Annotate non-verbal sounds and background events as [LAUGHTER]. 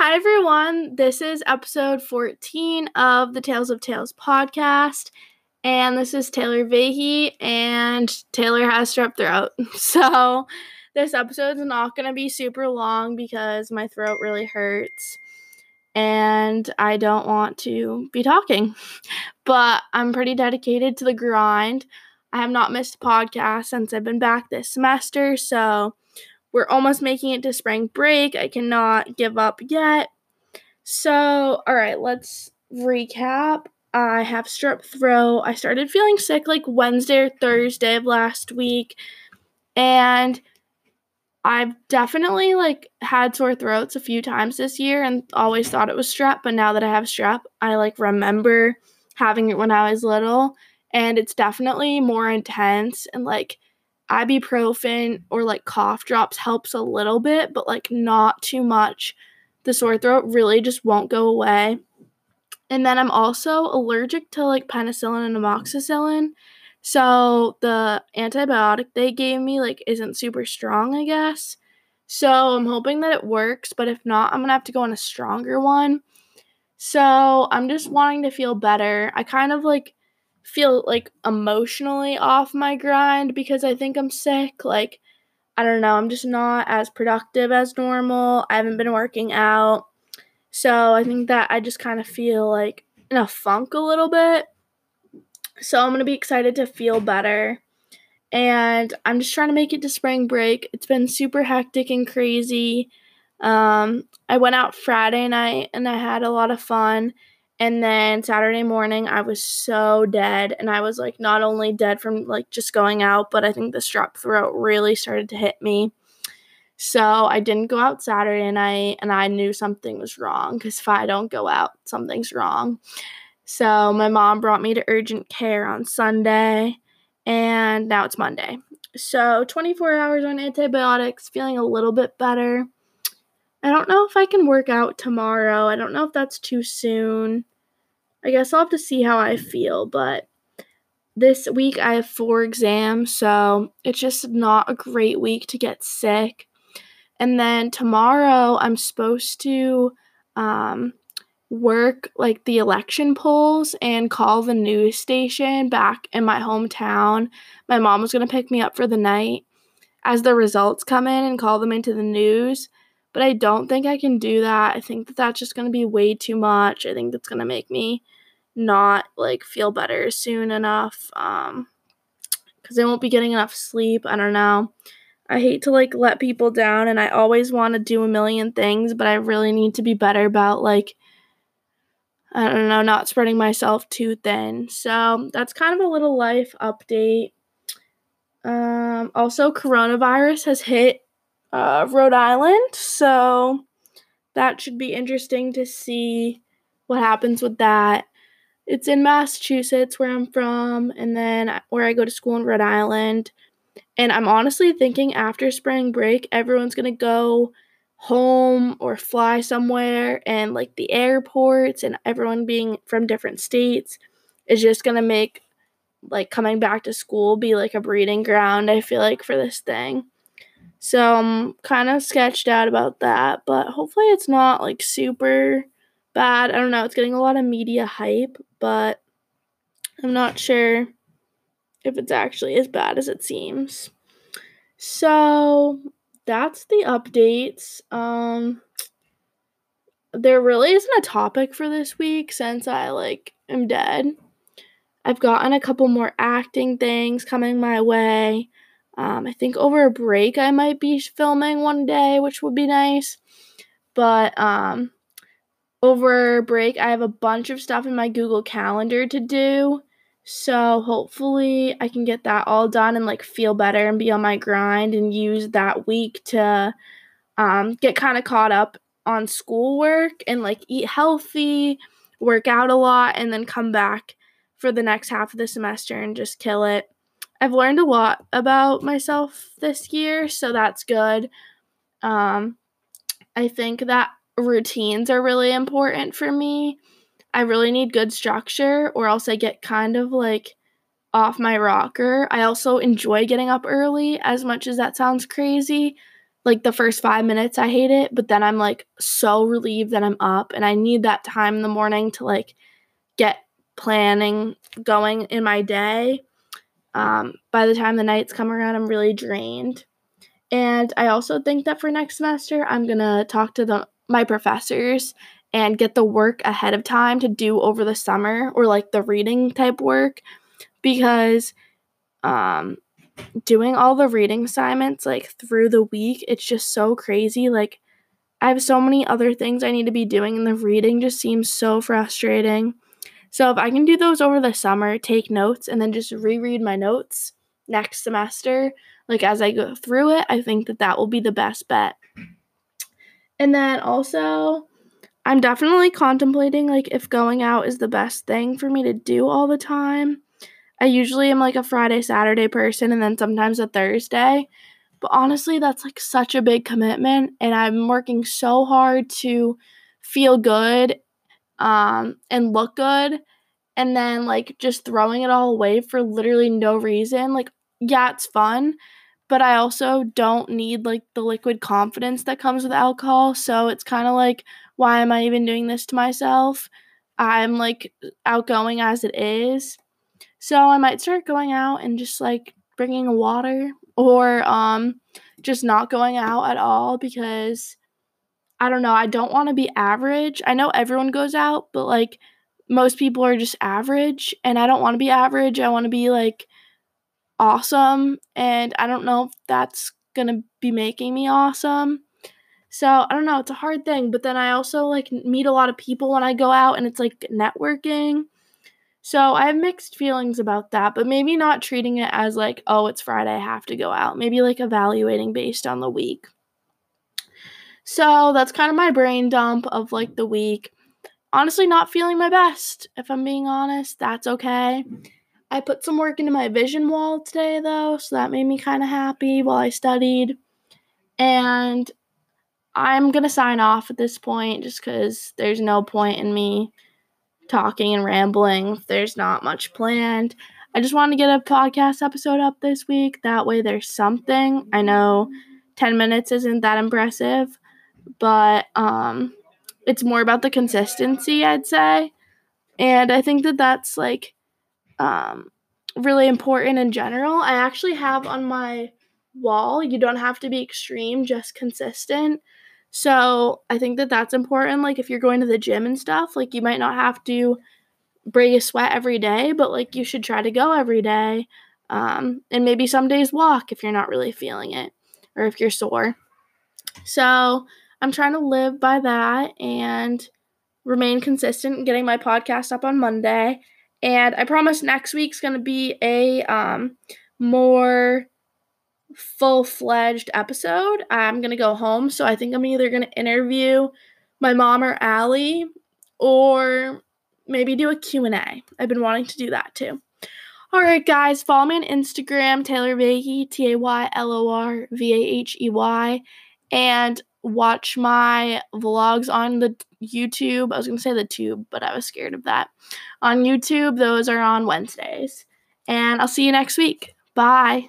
Hi, everyone. This is episode 14 of the Tales of Tales podcast. And this is Taylor Vahey, and Taylor has strep throat. [LAUGHS] So, this episode is not going to be super long because my throat really hurts and I don't want to be talking. [LAUGHS] But I'm pretty dedicated to the grind. I have not missed a podcast since I've been back this semester. So, we're almost making it to spring break. I cannot give up yet. So, all right, let's recap. I have strep throat. I started feeling sick like Wednesday or Thursday of last week. And I've definitely like had sore throats a few times this year and always thought it was strep, but now that I have strep, I like remember having it when I was little and it's definitely more intense and like ibuprofen or like cough drops helps a little bit, but like not too much. The sore throat really just won't go away. And then I'm also allergic to like penicillin and amoxicillin. So the antibiotic they gave me like isn't super strong, I guess. So I'm hoping that it works, but if not, I'm going to have to go on a stronger one. So I'm just wanting to feel better. I kind of like feel like emotionally off my grind because I think I'm sick. Like, I don't know, I'm just not as productive as normal. I haven't been working out. So I think that I just kind of feel like in a funk a little bit. So I'm going to be excited to feel better. And I'm just trying to make it to spring break. It's been super hectic and crazy. Um, I went out Friday night and I had a lot of fun. And then Saturday morning, I was so dead. And I was like, not only dead from like just going out, but I think the strep throat really started to hit me. So I didn't go out Saturday night and I knew something was wrong because if I don't go out, something's wrong. So my mom brought me to urgent care on Sunday and now it's Monday. So 24 hours on antibiotics, feeling a little bit better. I don't know if I can work out tomorrow. I don't know if that's too soon. I guess I'll have to see how I feel, but this week I have four exams, so it's just not a great week to get sick. And then tomorrow I'm supposed to um, work like the election polls and call the news station back in my hometown. My mom was going to pick me up for the night as the results come in and call them into the news but I don't think I can do that. I think that that's just going to be way too much. I think that's going to make me not like feel better soon enough um cuz I won't be getting enough sleep. I don't know. I hate to like let people down and I always want to do a million things, but I really need to be better about like I don't know, not spreading myself too thin. So, that's kind of a little life update. Um also coronavirus has hit uh, Rhode Island. So that should be interesting to see what happens with that. It's in Massachusetts, where I'm from, and then where I go to school in Rhode Island. And I'm honestly thinking after spring break, everyone's gonna go home or fly somewhere, and like the airports and everyone being from different states is just gonna make like coming back to school be like a breeding ground, I feel like, for this thing. So I'm kind of sketched out about that, but hopefully it's not like super bad. I don't know, it's getting a lot of media hype, but I'm not sure if it's actually as bad as it seems. So that's the updates. Um there really isn't a topic for this week since I like am dead. I've gotten a couple more acting things coming my way. Um, I think over a break I might be filming one day, which would be nice. But um, over break I have a bunch of stuff in my Google Calendar to do. So hopefully I can get that all done and like feel better and be on my grind and use that week to um, get kind of caught up on schoolwork and like eat healthy, work out a lot, and then come back for the next half of the semester and just kill it. I've learned a lot about myself this year, so that's good. Um, I think that routines are really important for me. I really need good structure, or else I get kind of like off my rocker. I also enjoy getting up early, as much as that sounds crazy. like the first five minutes I hate it, but then I'm like so relieved that I'm up and I need that time in the morning to like get planning going in my day. Um, by the time the nights come around, I'm really drained. And I also think that for next semester, I'm gonna talk to the my professors and get the work ahead of time to do over the summer or like the reading type work because um doing all the reading assignments like through the week, it's just so crazy. Like, I have so many other things I need to be doing, and the reading just seems so frustrating. So, if I can do those over the summer, take notes, and then just reread my notes next semester, like as I go through it, I think that that will be the best bet. And then also, I'm definitely contemplating like if going out is the best thing for me to do all the time. I usually am like a Friday, Saturday person and then sometimes a Thursday. But honestly, that's like such a big commitment. And I'm working so hard to feel good um, and look good. And then like just throwing it all away for literally no reason. Like, yeah, it's fun. But I also don't need like the liquid confidence that comes with alcohol. So it's kind of like, why am I even doing this to myself? I'm like outgoing as it is. So I might start going out and just like bringing water or um just not going out at all because I don't know, I don't want to be average. I know everyone goes out, but like most people are just average and I don't want to be average. I want to be like awesome and I don't know if that's going to be making me awesome. So, I don't know, it's a hard thing, but then I also like meet a lot of people when I go out and it's like networking so I have mixed feelings about that, but maybe not treating it as like, oh, it's Friday, I have to go out. Maybe like evaluating based on the week. So that's kind of my brain dump of like the week. Honestly, not feeling my best, if I'm being honest. That's okay. I put some work into my vision wall today though, so that made me kind of happy while I studied. And I'm going to sign off at this point just because there's no point in me talking and rambling there's not much planned. I just wanted to get a podcast episode up this week. That way there's something. I know 10 minutes isn't that impressive, but um it's more about the consistency, I'd say. And I think that that's like um really important in general. I actually have on my wall, you don't have to be extreme, just consistent. So I think that that's important. Like if you're going to the gym and stuff, like you might not have to break a sweat every day, but like you should try to go every day. Um, and maybe some days walk if you're not really feeling it or if you're sore. So I'm trying to live by that and remain consistent in getting my podcast up on Monday. And I promise next week's going to be a um, more full fledged episode. I'm gonna go home, so I think I'm either gonna interview my mom or Allie, or maybe do a Q&A. I've been wanting to do that too. All right, guys, follow me on Instagram, Taylor Vahey, T A Y L O R V A H E Y, and watch my vlogs on the YouTube. I was going to say the tube, but I was scared of that. On YouTube, those are on Wednesdays. And I'll see you next week. Bye.